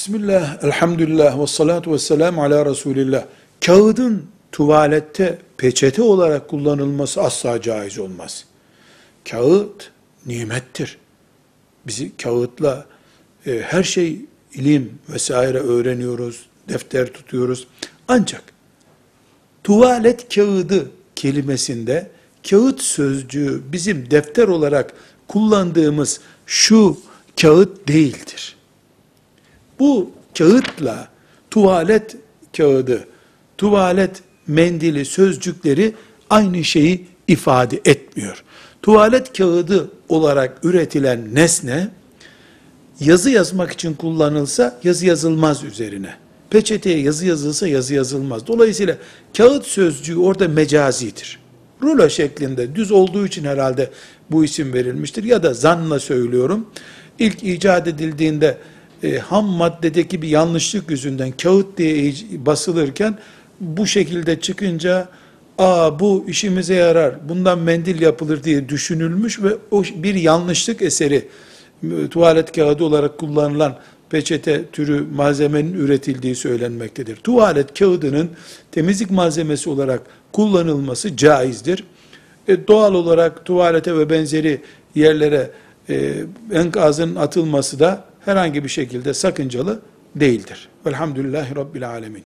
Bismillah, elhamdülillah ve salatu ve selamu ala Resulillah. Kağıdın tuvalette peçete olarak kullanılması asla caiz olmaz. Kağıt nimettir. Bizi kağıtla e, her şey ilim vesaire öğreniyoruz, defter tutuyoruz. Ancak tuvalet kağıdı kelimesinde kağıt sözcüğü bizim defter olarak kullandığımız şu kağıt değildir. Bu kağıtla tuvalet kağıdı, tuvalet mendili sözcükleri aynı şeyi ifade etmiyor. Tuvalet kağıdı olarak üretilen nesne yazı yazmak için kullanılsa yazı yazılmaz üzerine. Peçeteye yazı yazılsa yazı yazılmaz. Dolayısıyla kağıt sözcüğü orada mecazidir. Rulo şeklinde düz olduğu için herhalde bu isim verilmiştir. Ya da zanla söylüyorum. İlk icat edildiğinde e, ham maddedeki bir yanlışlık yüzünden kağıt diye basılırken bu şekilde çıkınca aa bu işimize yarar, bundan mendil yapılır diye düşünülmüş ve o bir yanlışlık eseri tuvalet kağıdı olarak kullanılan peçete türü malzemenin üretildiği söylenmektedir. Tuvalet kağıdının temizlik malzemesi olarak kullanılması caizdir. E, doğal olarak tuvalete ve benzeri yerlere e, enkazın atılması da herhangi bir şekilde sakıncalı değildir. Velhamdülillahi Rabbil Alemin.